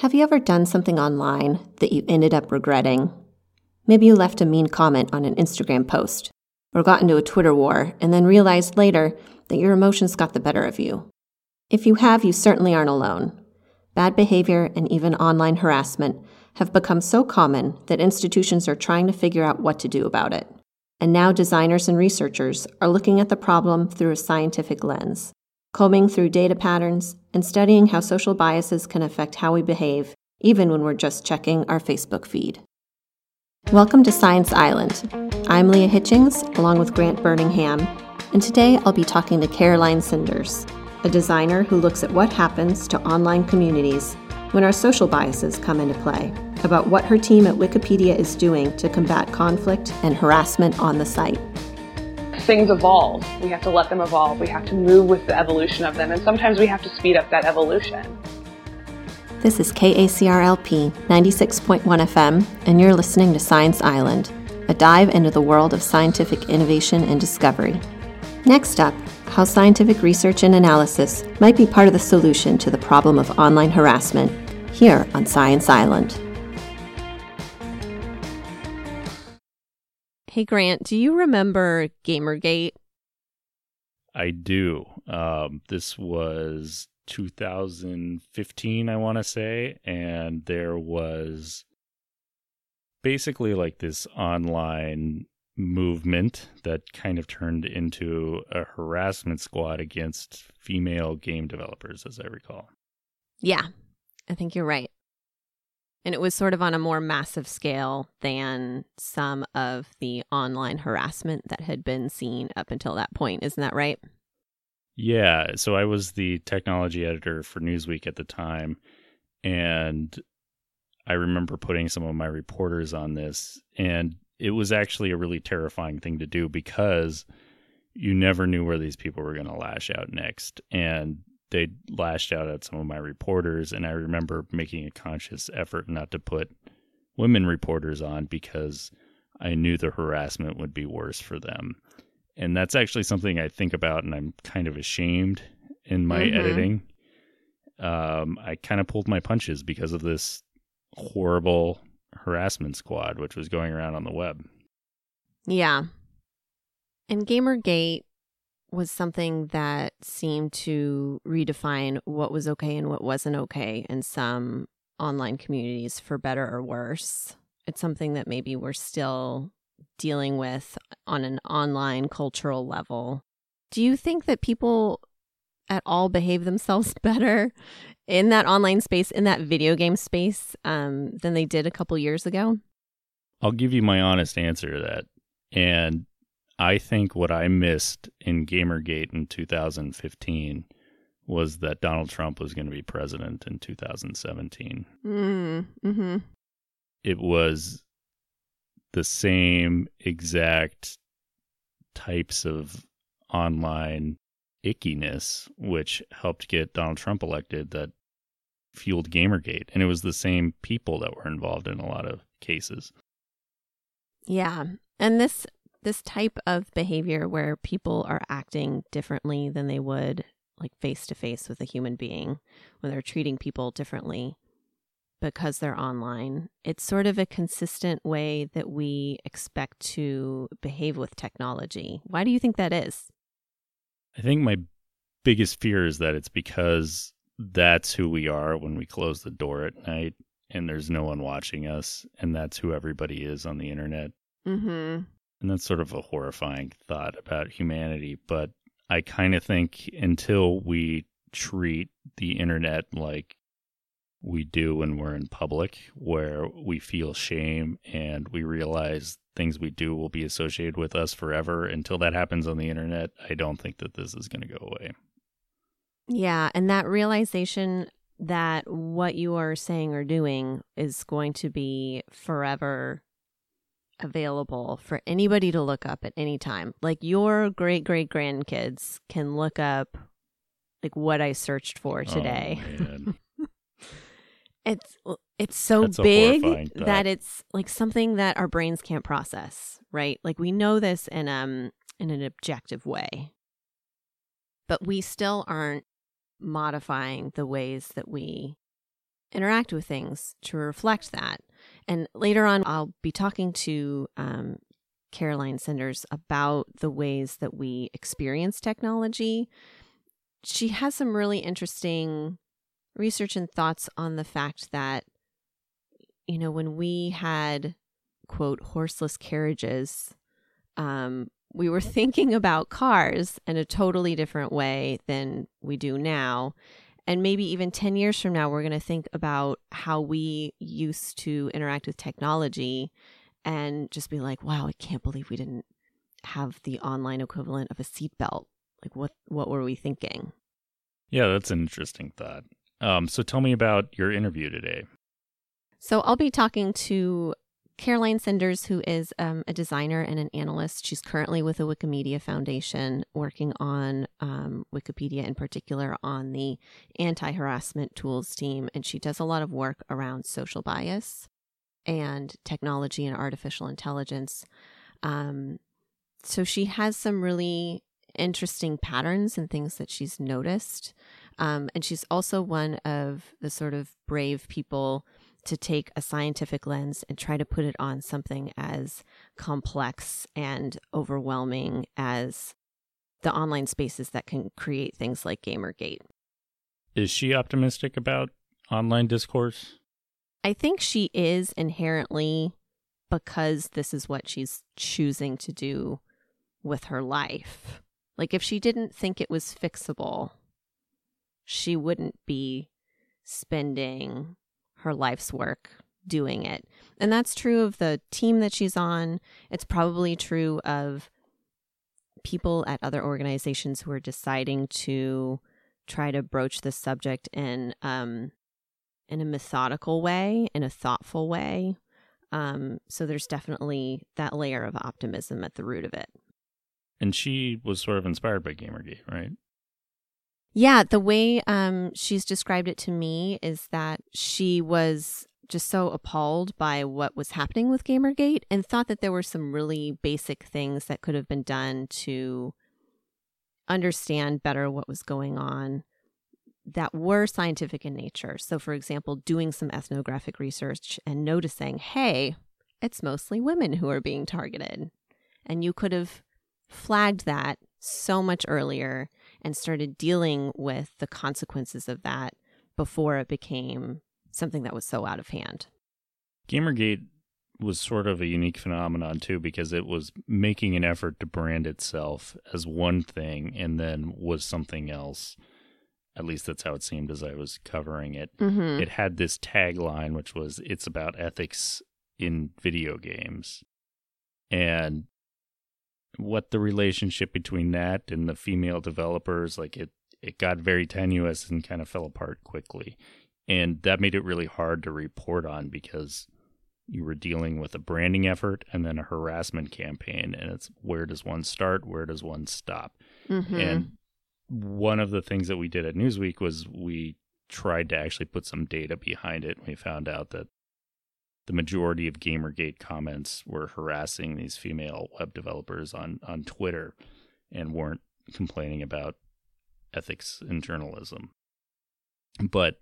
Have you ever done something online that you ended up regretting? Maybe you left a mean comment on an Instagram post, or got into a Twitter war and then realized later that your emotions got the better of you. If you have, you certainly aren't alone. Bad behavior and even online harassment have become so common that institutions are trying to figure out what to do about it. And now designers and researchers are looking at the problem through a scientific lens, combing through data patterns and studying how social biases can affect how we behave, even when we're just checking our Facebook feed. Welcome to Science Island. I'm Leah Hitchings, along with Grant Burningham, and today I'll be talking to Caroline Sinders, a designer who looks at what happens to online communities when our social biases come into play, about what her team at Wikipedia is doing to combat conflict and harassment on the site. Things evolve. We have to let them evolve. We have to move with the evolution of them, and sometimes we have to speed up that evolution. This is KACRLP 96.1 FM, and you're listening to Science Island, a dive into the world of scientific innovation and discovery. Next up, how scientific research and analysis might be part of the solution to the problem of online harassment here on Science Island. Hey, Grant, do you remember Gamergate? I do. Um, this was 2015, I want to say, and there was basically like this online movement that kind of turned into a harassment squad against female game developers, as I recall. Yeah, I think you're right. And it was sort of on a more massive scale than some of the online harassment that had been seen up until that point. Isn't that right? Yeah. So I was the technology editor for Newsweek at the time. And I remember putting some of my reporters on this. And it was actually a really terrifying thing to do because you never knew where these people were going to lash out next. And they lashed out at some of my reporters. And I remember making a conscious effort not to put women reporters on because I knew the harassment would be worse for them. And that's actually something I think about and I'm kind of ashamed in my mm-hmm. editing. Um, I kind of pulled my punches because of this horrible harassment squad, which was going around on the web. Yeah. And Gamergate was something that seemed to redefine what was okay and what wasn't okay in some online communities for better or worse. It's something that maybe we're still dealing with on an online cultural level. Do you think that people at all behave themselves better in that online space, in that video game space, um, than they did a couple years ago? I'll give you my honest answer to that. And I think what I missed in Gamergate in 2015 was that Donald Trump was going to be president in 2017. Mm, mm-hmm. It was the same exact types of online ickiness which helped get Donald Trump elected that fueled Gamergate. And it was the same people that were involved in a lot of cases. Yeah. And this this type of behavior where people are acting differently than they would like face to face with a human being when they're treating people differently because they're online. It's sort of a consistent way that we expect to behave with technology. Why do you think that is? I think my biggest fear is that it's because that's who we are when we close the door at night and there's no one watching us and that's who everybody is on the internet. Mm-hmm. And that's sort of a horrifying thought about humanity. But I kind of think until we treat the internet like we do when we're in public, where we feel shame and we realize things we do will be associated with us forever. Until that happens on the internet, I don't think that this is going to go away. Yeah. And that realization that what you are saying or doing is going to be forever available for anybody to look up at any time. Like your great great grandkids can look up like what I searched for oh, today. Oh, it's it's so That's big that it's like something that our brains can't process, right? Like we know this in um in an objective way. But we still aren't modifying the ways that we interact with things to reflect that. And later on, I'll be talking to um, Caroline Sinders about the ways that we experience technology. She has some really interesting research and thoughts on the fact that, you know, when we had, quote, horseless carriages, um, we were thinking about cars in a totally different way than we do now. And maybe even 10 years from now, we're going to think about how we used to interact with technology and just be like, wow, I can't believe we didn't have the online equivalent of a seatbelt. Like, what, what were we thinking? Yeah, that's an interesting thought. Um, so tell me about your interview today. So I'll be talking to Caroline Sinders, who is um, a designer and an analyst. She's currently with the Wikimedia Foundation working on um, Wikipedia, in particular on the anti harassment tools team. And she does a lot of work around social bias and technology and artificial intelligence. Um, so she has some really interesting patterns and things that she's noticed. Um, and she's also one of the sort of brave people to take a scientific lens and try to put it on something as complex and overwhelming as the online spaces that can create things like Gamergate. Is she optimistic about online discourse? I think she is inherently because this is what she's choosing to do with her life. Like, if she didn't think it was fixable, she wouldn't be spending her life's work doing it. And that's true of the team that she's on. It's probably true of people at other organizations who are deciding to try to broach this subject in um, in a methodical way, in a thoughtful way. Um, so there's definitely that layer of optimism at the root of it. And she was sort of inspired by Gamergate, right? Yeah, the way um, she's described it to me is that she was just so appalled by what was happening with Gamergate and thought that there were some really basic things that could have been done to understand better what was going on that were scientific in nature. So, for example, doing some ethnographic research and noticing, hey, it's mostly women who are being targeted. And you could have flagged that so much earlier and started dealing with the consequences of that before it became something that was so out of hand. Gamergate was sort of a unique phenomenon too because it was making an effort to brand itself as one thing and then was something else. At least that's how it seemed as I was covering it. Mm-hmm. It had this tagline which was it's about ethics in video games. And what the relationship between that and the female developers like it it got very tenuous and kind of fell apart quickly. And that made it really hard to report on because you were dealing with a branding effort and then a harassment campaign. And it's where does one start? Where does one stop? Mm-hmm. and one of the things that we did at newsweek was we tried to actually put some data behind it. We found out that the majority of Gamergate comments were harassing these female web developers on, on Twitter and weren't complaining about ethics in journalism. But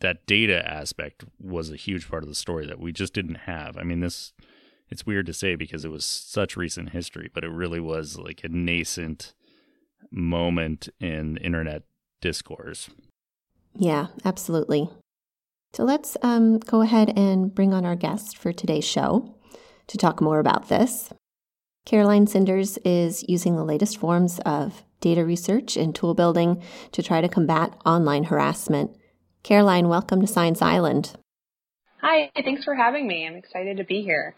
that data aspect was a huge part of the story that we just didn't have. I mean, this it's weird to say because it was such recent history, but it really was like a nascent moment in internet discourse. Yeah, absolutely. So let's um, go ahead and bring on our guest for today's show to talk more about this. Caroline Sinders is using the latest forms of data research and tool building to try to combat online harassment. Caroline, welcome to Science Island. Hi, thanks for having me. I'm excited to be here.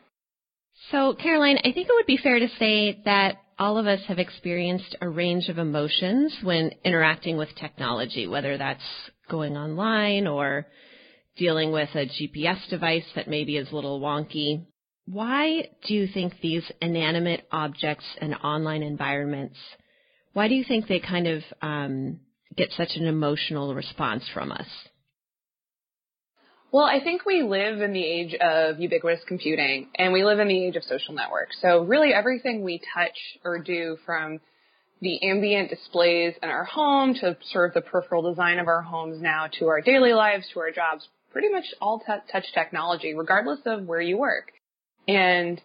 So, Caroline, I think it would be fair to say that all of us have experienced a range of emotions when interacting with technology, whether that's going online or dealing with a GPS device that maybe is a little wonky. Why do you think these inanimate objects and online environments, why do you think they kind of um, get such an emotional response from us? Well, I think we live in the age of ubiquitous computing and we live in the age of social networks. So really everything we touch or do from the ambient displays in our home to sort of the peripheral design of our homes now to our daily lives, to our jobs, pretty much all t- touch technology, regardless of where you work. And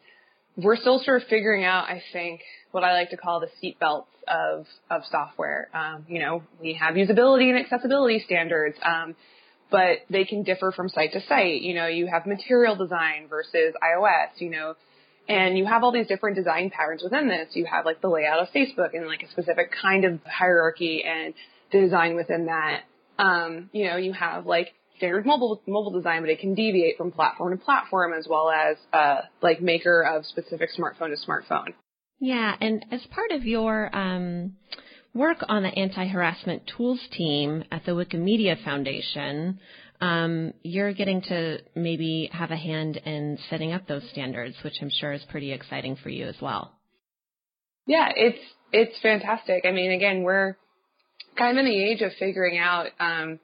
we're still sort of figuring out, I think, what I like to call the seatbelts of of software. Um, you know, we have usability and accessibility standards, um, but they can differ from site to site. You know, you have material design versus iOS. You know, and you have all these different design patterns within this. You have like the layout of Facebook and like a specific kind of hierarchy and design within that. Um, you know, you have like standard mobile mobile design, but it can deviate from platform to platform as well as uh, like maker of specific smartphone to smartphone. Yeah, and as part of your um, work on the anti-harassment tools team at the Wikimedia Foundation, um, you're getting to maybe have a hand in setting up those standards, which I'm sure is pretty exciting for you as well. Yeah, it's it's fantastic. I mean, again, we're kind of in the age of figuring out um,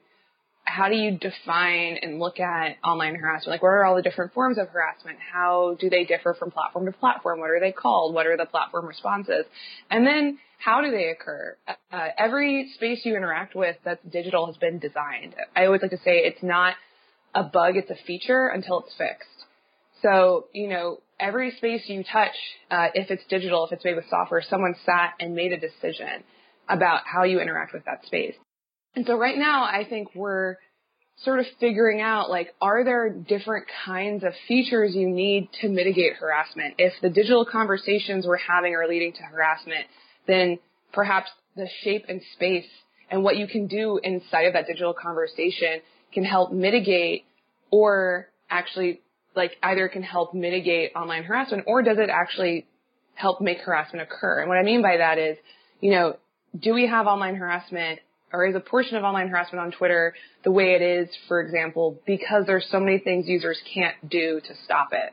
how do you define and look at online harassment? Like, what are all the different forms of harassment? How do they differ from platform to platform? What are they called? What are the platform responses? And then, how do they occur? Uh, every space you interact with that's digital has been designed. I always like to say it's not a bug, it's a feature until it's fixed. So, you know, every space you touch, uh, if it's digital, if it's made with software, someone sat and made a decision about how you interact with that space. And so right now, I think we're sort of figuring out like, are there different kinds of features you need to mitigate harassment? If the digital conversations we're having are leading to harassment, then perhaps the shape and space and what you can do inside of that digital conversation can help mitigate or actually like either can help mitigate online harassment or does it actually help make harassment occur? And what I mean by that is, you know, do we have online harassment or is a portion of online harassment on Twitter the way it is, for example, because there's so many things users can't do to stop it.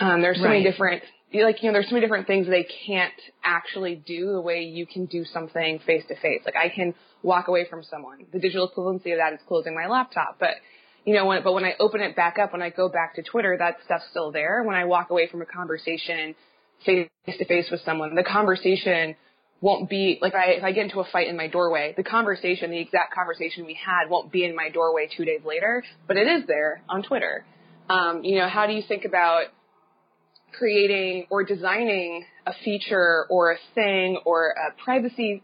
Um, there's so right. many different, like, you know, there's so many different things they can't actually do the way you can do something face to face. Like I can walk away from someone. The digital equivalency of that is closing my laptop, but you know, when, but when I open it back up, when I go back to Twitter, that stuff's still there. When I walk away from a conversation face to face with someone, the conversation won't be like I, if I get into a fight in my doorway, the conversation, the exact conversation we had won't be in my doorway two days later, but it is there on Twitter. Um, you know, how do you think about creating or designing a feature or a thing or a privacy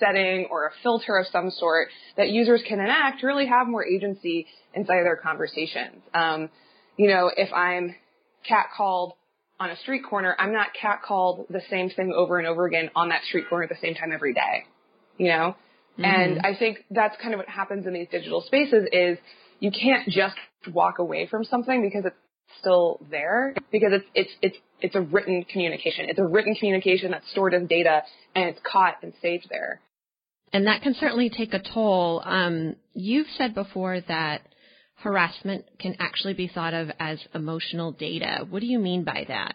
setting or a filter of some sort that users can enact to really have more agency inside of their conversations. Um, you know, if I'm catcalled on a street corner, I'm not catcalled the same thing over and over again on that street corner at the same time every day. You know? Mm-hmm. And I think that's kind of what happens in these digital spaces is you can't just walk away from something because it's still there because it's it's it's it's a written communication. It's a written communication that's stored as data and it's caught and saved there. And that can certainly take a toll. Um, you've said before that harassment can actually be thought of as emotional data. What do you mean by that?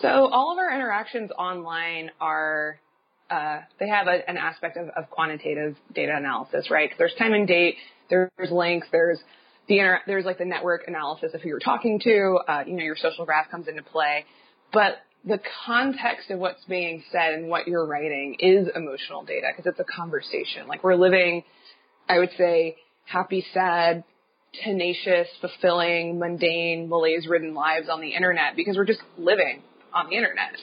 So all of our interactions online are uh, they have a, an aspect of, of, quantitative data analysis, right? There's time and date, there's links, there's the inter- there's like the network analysis of who you're talking to, uh, you know, your social graph comes into play, but the context of what's being said and what you're writing is emotional data because it's a conversation. Like we're living, I would say, happy, sad, tenacious, fulfilling, mundane, malaise ridden lives on the internet because we're just living on the internet.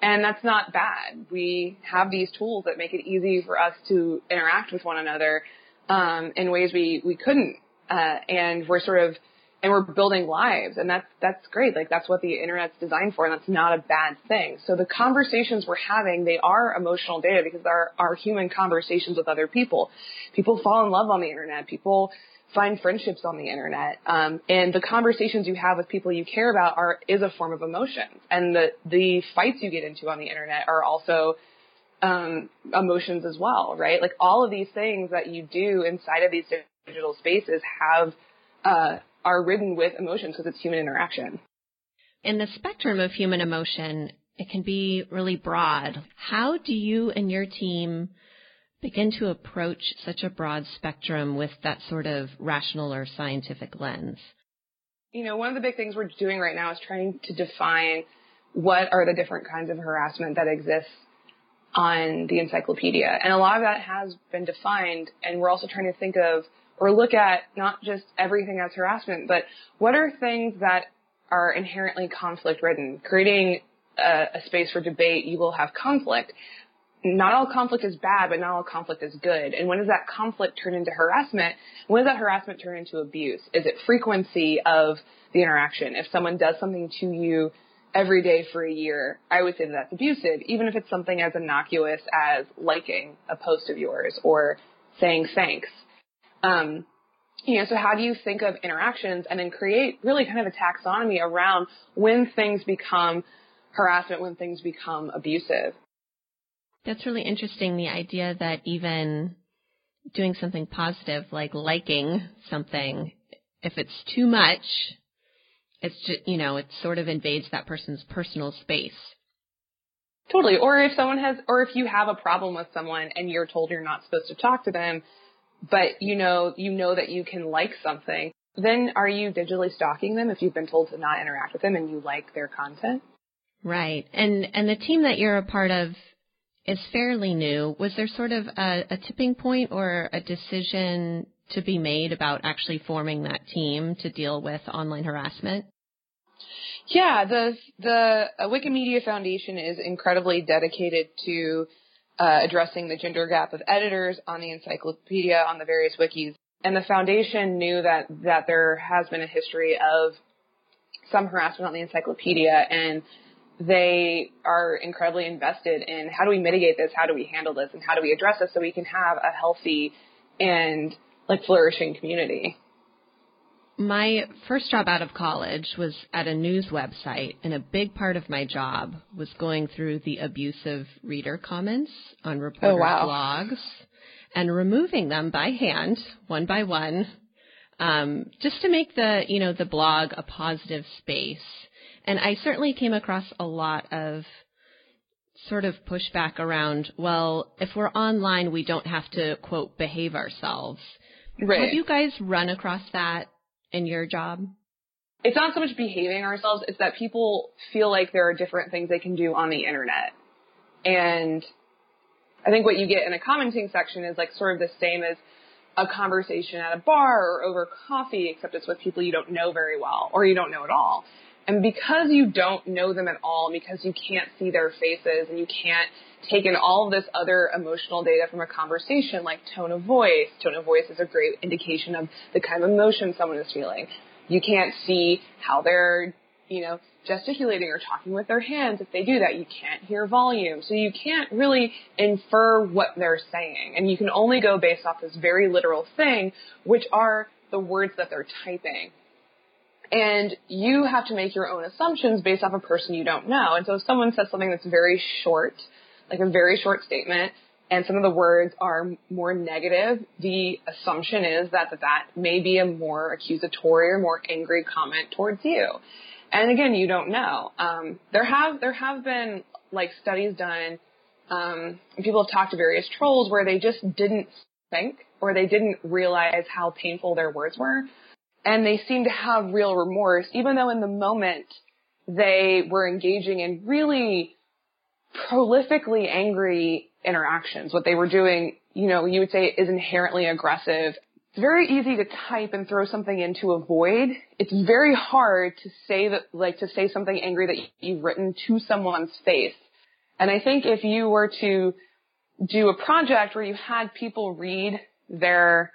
And that's not bad. We have these tools that make it easy for us to interact with one another um, in ways we, we couldn't. Uh, and we're sort of and we're building lives and that's that's great like that's what the internet's designed for and that's not a bad thing so the conversations we're having they are emotional data because they're our human conversations with other people people fall in love on the internet people find friendships on the internet. Um, and the conversations you have with people you care about are is a form of emotion. And the the fights you get into on the internet are also um, emotions as well, right? Like all of these things that you do inside of these digital spaces have uh, are ridden with emotions because it's human interaction. In the spectrum of human emotion, it can be really broad. How do you and your team begin to approach such a broad spectrum with that sort of rational or scientific lens? You know, one of the big things we're doing right now is trying to define what are the different kinds of harassment that exists on the encyclopedia. And a lot of that has been defined and we're also trying to think of or look at not just everything as harassment, but what are things that are inherently conflict ridden? Creating a, a space for debate, you will have conflict. Not all conflict is bad, but not all conflict is good. And when does that conflict turn into harassment? When does that harassment turn into abuse? Is it frequency of the interaction? If someone does something to you every day for a year, I would say that that's abusive, even if it's something as innocuous as liking a post of yours or saying thanks. Um, you know, so how do you think of interactions and then create really kind of a taxonomy around when things become harassment, when things become abusive? That's really interesting. The idea that even doing something positive, like liking something, if it's too much, it's just, you know, it sort of invades that person's personal space. Totally. Or if someone has, or if you have a problem with someone and you're told you're not supposed to talk to them, but you know, you know that you can like something, then are you digitally stalking them if you've been told to not interact with them and you like their content? Right. And, and the team that you're a part of is fairly new. Was there sort of a, a tipping point or a decision to be made about actually forming that team to deal with online harassment? Yeah, the the Wikimedia Foundation is incredibly dedicated to uh, addressing the gender gap of editors on the encyclopedia on the various wikis, and the foundation knew that that there has been a history of some harassment on the encyclopedia, and they are incredibly invested in how do we mitigate this, how do we handle this, and how do we address this so we can have a healthy and like flourishing community. My first job out of college was at a news website, and a big part of my job was going through the abusive reader comments on reporter oh, wow. blogs and removing them by hand, one by one, um, just to make the you know the blog a positive space. And I certainly came across a lot of sort of pushback around, well, if we're online, we don't have to quote behave ourselves. Right. Have you guys run across that in your job? It's not so much behaving ourselves, it's that people feel like there are different things they can do on the internet. And I think what you get in a commenting section is like sort of the same as a conversation at a bar or over coffee, except it's with people you don't know very well or you don't know at all. And because you don't know them at all, because you can't see their faces and you can't take in all of this other emotional data from a conversation like tone of voice. Tone of voice is a great indication of the kind of emotion someone is feeling. You can't see how they're, you know, gesticulating or talking with their hands. If they do that, you can't hear volume. So you can't really infer what they're saying. And you can only go based off this very literal thing, which are the words that they're typing. And you have to make your own assumptions based off a person you don't know. And so if someone says something that's very short, like a very short statement, and some of the words are more negative, the assumption is that that, that may be a more accusatory or more angry comment towards you. And again, you don't know. Um, there have there have been like studies done, um, people have talked to various trolls where they just didn't think or they didn't realize how painful their words were, and they seem to have real remorse, even though in the moment they were engaging in really prolifically angry interactions. What they were doing, you know, you would say is inherently aggressive. It's very easy to type and throw something into a void. It's very hard to say that, like, to say something angry that you've written to someone's face. And I think if you were to do a project where you had people read their,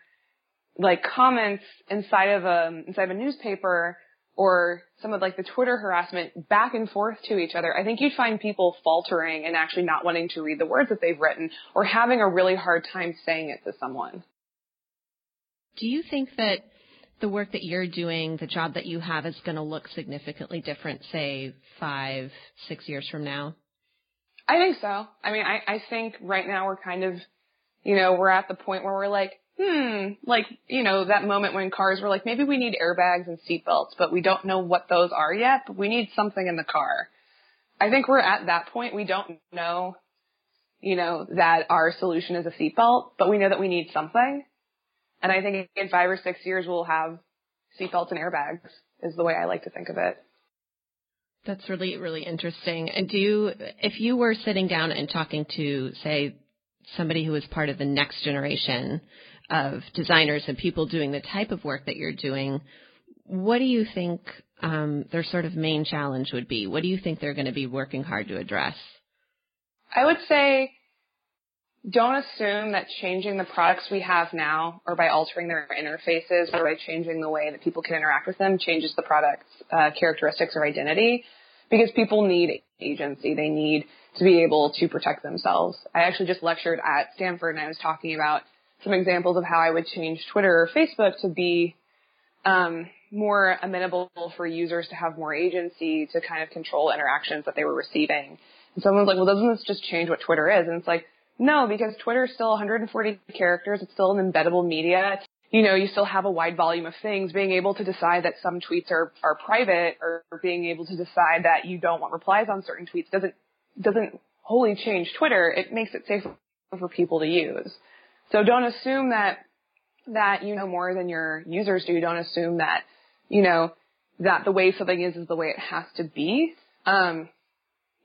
like, comments inside of a, inside of a newspaper, or some of like the Twitter harassment back and forth to each other, I think you'd find people faltering and actually not wanting to read the words that they've written or having a really hard time saying it to someone. Do you think that the work that you're doing, the job that you have, is going to look significantly different, say, five, six years from now? I think so. I mean, I, I think right now we're kind of, you know, we're at the point where we're like, hmm, like, you know, that moment when cars were like, maybe we need airbags and seatbelts, but we don't know what those are yet, but we need something in the car. I think we're at that point. We don't know, you know, that our solution is a seatbelt, but we know that we need something. And I think in five or six years we'll have seatbelts and airbags is the way I like to think of it. That's really, really interesting. And do you, if you were sitting down and talking to, say, somebody who is part of the next generation of designers and people doing the type of work that you're doing, what do you think um, their sort of main challenge would be? What do you think they're going to be working hard to address? I would say don't assume that changing the products we have now or by altering their interfaces or by changing the way that people can interact with them changes the product's uh, characteristics or identity because people need agency. They need to be able to protect themselves. I actually just lectured at Stanford and I was talking about some examples of how I would change Twitter or Facebook to be um, more amenable for users to have more agency to kind of control interactions that they were receiving. And someone's like, well, doesn't this just change what Twitter is? And it's like, no, because Twitter is still 140 characters. It's still an embeddable media. You know, you still have a wide volume of things. Being able to decide that some tweets are, are private or being able to decide that you don't want replies on certain tweets doesn't, doesn't wholly change Twitter. It makes it safer for people to use. So don't assume that, that you know more than your users do. Don't assume that, you know, that the way something is is the way it has to be. Um,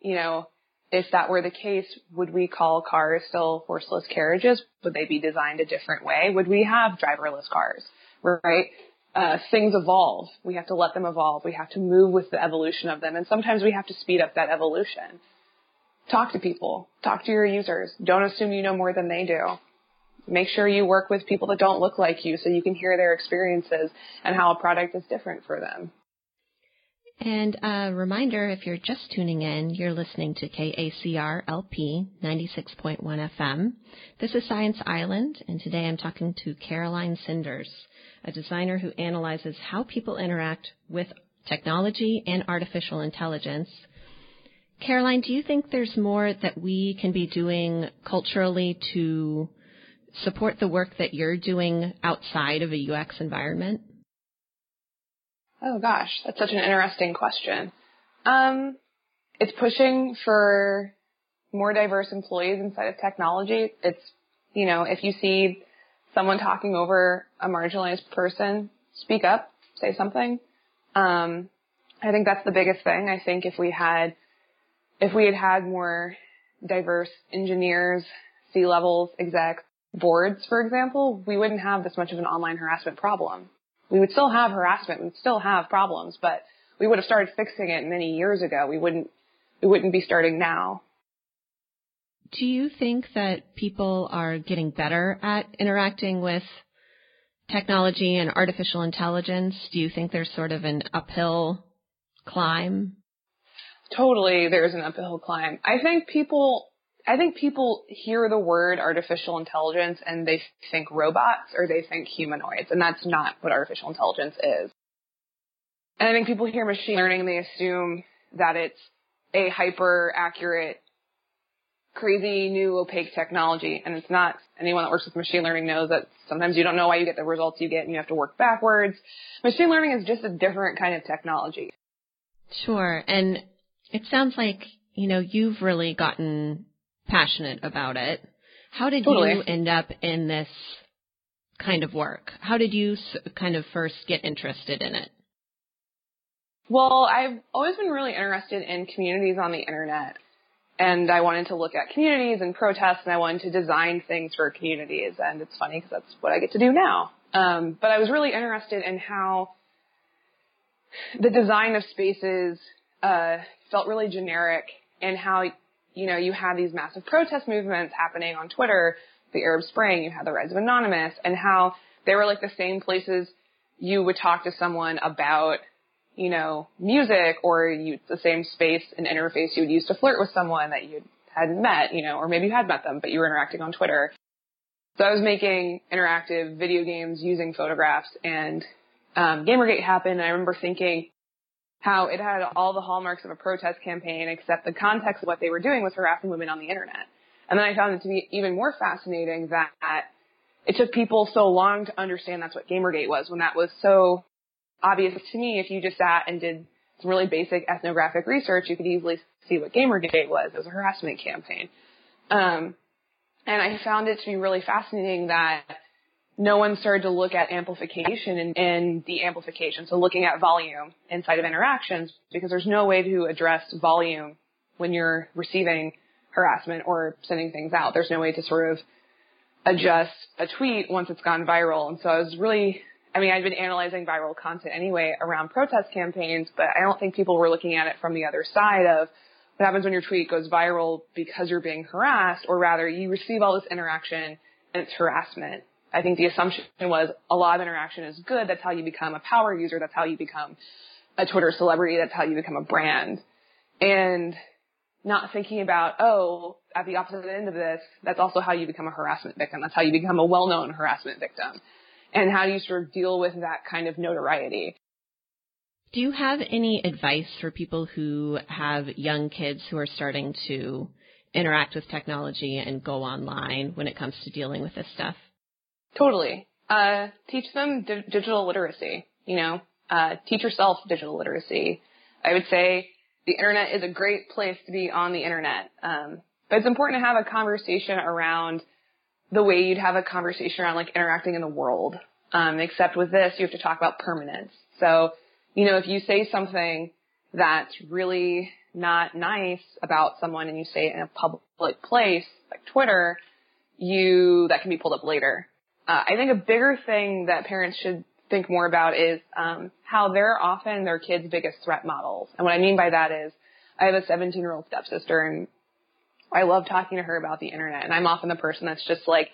you know, if that were the case, would we call cars still horseless carriages? Would they be designed a different way? Would we have driverless cars? Right? Uh, things evolve. We have to let them evolve. We have to move with the evolution of them. And sometimes we have to speed up that evolution. Talk to people. Talk to your users. Don't assume you know more than they do. Make sure you work with people that don't look like you so you can hear their experiences and how a product is different for them. And a reminder if you're just tuning in, you're listening to KACR LP 96.1 FM. This is Science Island, and today I'm talking to Caroline Sinders, a designer who analyzes how people interact with technology and artificial intelligence. Caroline, do you think there's more that we can be doing culturally to support the work that you're doing outside of a UX environment? Oh gosh, that's such an interesting question. Um, it's pushing for more diverse employees inside of technology. It's, you know, if you see someone talking over a marginalized person, speak up, say something. Um, I think that's the biggest thing. I think if we had, if we had had more diverse engineers, C levels, execs, boards, for example, we wouldn't have this much of an online harassment problem we would still have harassment, we would still have problems, but we would have started fixing it many years ago. We wouldn't, we wouldn't be starting now. Do you think that people are getting better at interacting with technology and artificial intelligence? Do you think there's sort of an uphill climb? Totally, there's an uphill climb. I think people I think people hear the word artificial intelligence and they think robots or they think humanoids, and that's not what artificial intelligence is. And I think people hear machine learning and they assume that it's a hyper accurate, crazy new opaque technology, and it's not. Anyone that works with machine learning knows that sometimes you don't know why you get the results you get and you have to work backwards. Machine learning is just a different kind of technology. Sure. And it sounds like, you know, you've really gotten passionate about it. How did totally. you end up in this kind of work? How did you kind of first get interested in it? Well, I've always been really interested in communities on the internet. And I wanted to look at communities and protests, and I wanted to design things for communities. And it's funny because that's what I get to do now. Um, but I was really interested in how the design of spaces uh, felt really generic, and how you know, you had these massive protest movements happening on Twitter, the Arab Spring, you had the rise of Anonymous, and how they were like the same places you would talk to someone about, you know, music or you, the same space and interface you would use to flirt with someone that you hadn't met, you know, or maybe you had met them, but you were interacting on Twitter. So I was making interactive video games using photographs and um, Gamergate happened and I remember thinking, how it had all the hallmarks of a protest campaign, except the context of what they were doing was harassing women on the internet. And then I found it to be even more fascinating that it took people so long to understand that's what Gamergate was when that was so obvious to me. If you just sat and did some really basic ethnographic research, you could easily see what Gamergate was. It was a harassment campaign. Um, and I found it to be really fascinating that no one started to look at amplification and, and the amplification. So looking at volume inside of interactions because there's no way to address volume when you're receiving harassment or sending things out. There's no way to sort of adjust a tweet once it's gone viral. And so I was really, I mean, I'd been analyzing viral content anyway around protest campaigns, but I don't think people were looking at it from the other side of what happens when your tweet goes viral because you're being harassed, or rather you receive all this interaction and it's harassment. I think the assumption was a lot of interaction is good. That's how you become a power user. That's how you become a Twitter celebrity. That's how you become a brand. And not thinking about, oh, at the opposite end of this, that's also how you become a harassment victim. That's how you become a well-known harassment victim. And how do you sort of deal with that kind of notoriety? Do you have any advice for people who have young kids who are starting to interact with technology and go online when it comes to dealing with this stuff? Totally. Uh, teach them di- digital literacy. You know, uh, teach yourself digital literacy. I would say the internet is a great place to be on the internet. Um, but it's important to have a conversation around the way you'd have a conversation around like interacting in the world. Um, except with this, you have to talk about permanence. So, you know, if you say something that's really not nice about someone and you say it in a public place like Twitter, you, that can be pulled up later. Uh, I think a bigger thing that parents should think more about is um, how they're often their kids' biggest threat models. And what I mean by that is, I have a 17 year old stepsister, and I love talking to her about the internet. And I'm often the person that's just like,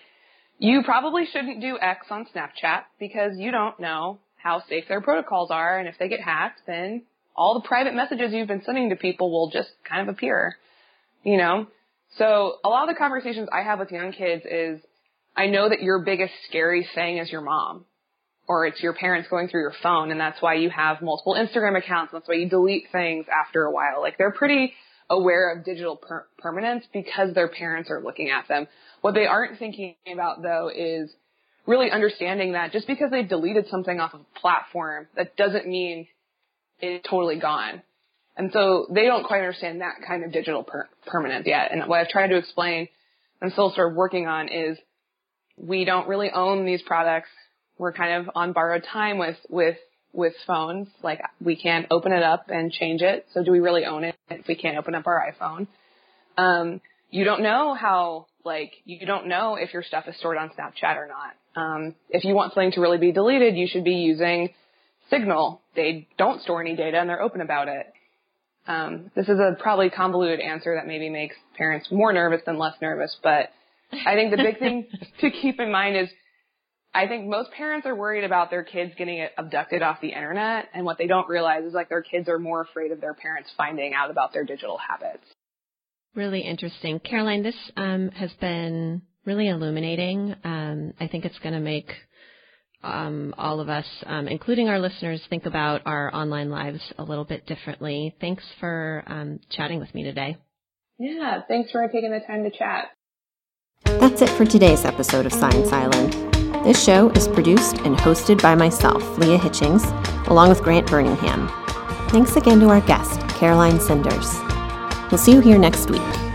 you probably shouldn't do X on Snapchat because you don't know how safe their protocols are, and if they get hacked, then all the private messages you've been sending to people will just kind of appear, you know. So a lot of the conversations I have with young kids is I know that your biggest scary thing is your mom or it's your parents going through your phone and that's why you have multiple Instagram accounts. That's why you delete things after a while. Like they're pretty aware of digital per- permanence because their parents are looking at them. What they aren't thinking about though is really understanding that just because they deleted something off of a platform, that doesn't mean it's totally gone. And so they don't quite understand that kind of digital per- permanence yet. And what I've tried to explain and still sort of working on is we don't really own these products. We're kind of on borrowed time with, with, with phones. Like we can't open it up and change it. So do we really own it if we can't open up our iPhone? Um, you don't know how, like, you don't know if your stuff is stored on Snapchat or not. Um, if you want something to really be deleted, you should be using Signal. They don't store any data and they're open about it. Um, this is a probably convoluted answer that maybe makes parents more nervous than less nervous, but I think the big thing to keep in mind is I think most parents are worried about their kids getting abducted off the internet and what they don't realize is like their kids are more afraid of their parents finding out about their digital habits. Really interesting. Caroline, this um, has been really illuminating. Um, I think it's going to make um, all of us, um, including our listeners, think about our online lives a little bit differently. Thanks for um, chatting with me today. Yeah, thanks for taking the time to chat. That's it for today's episode of Science Island. This show is produced and hosted by myself, Leah Hitchings, along with Grant Burningham. Thanks again to our guest, Caroline Sinders. We'll see you here next week.